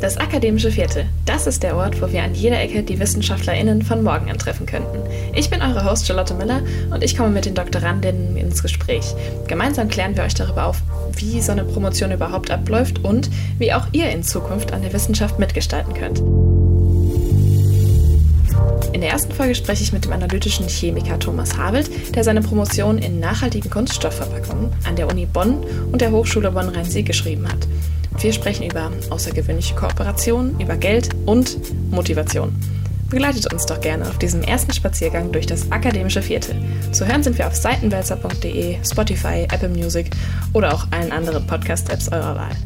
Das akademische Viertel, das ist der Ort, wo wir an jeder Ecke die WissenschaftlerInnen von morgen antreffen könnten. Ich bin eure Host Charlotte Miller und ich komme mit den Doktorandinnen ins Gespräch. Gemeinsam klären wir euch darüber auf, wie so eine Promotion überhaupt abläuft und wie auch ihr in Zukunft an der Wissenschaft mitgestalten könnt. In der ersten Folge spreche ich mit dem analytischen Chemiker Thomas Havelt, der seine Promotion in nachhaltigen Kunststoffverpackungen an der Uni Bonn und der Hochschule Bonn-Rhein-Sieg geschrieben hat. Wir sprechen über außergewöhnliche Kooperationen, über Geld und Motivation. Begleitet uns doch gerne auf diesem ersten Spaziergang durch das akademische Viertel. Zu hören sind wir auf seitenwälzer.de, Spotify, Apple Music oder auch allen anderen Podcast-Apps eurer Wahl.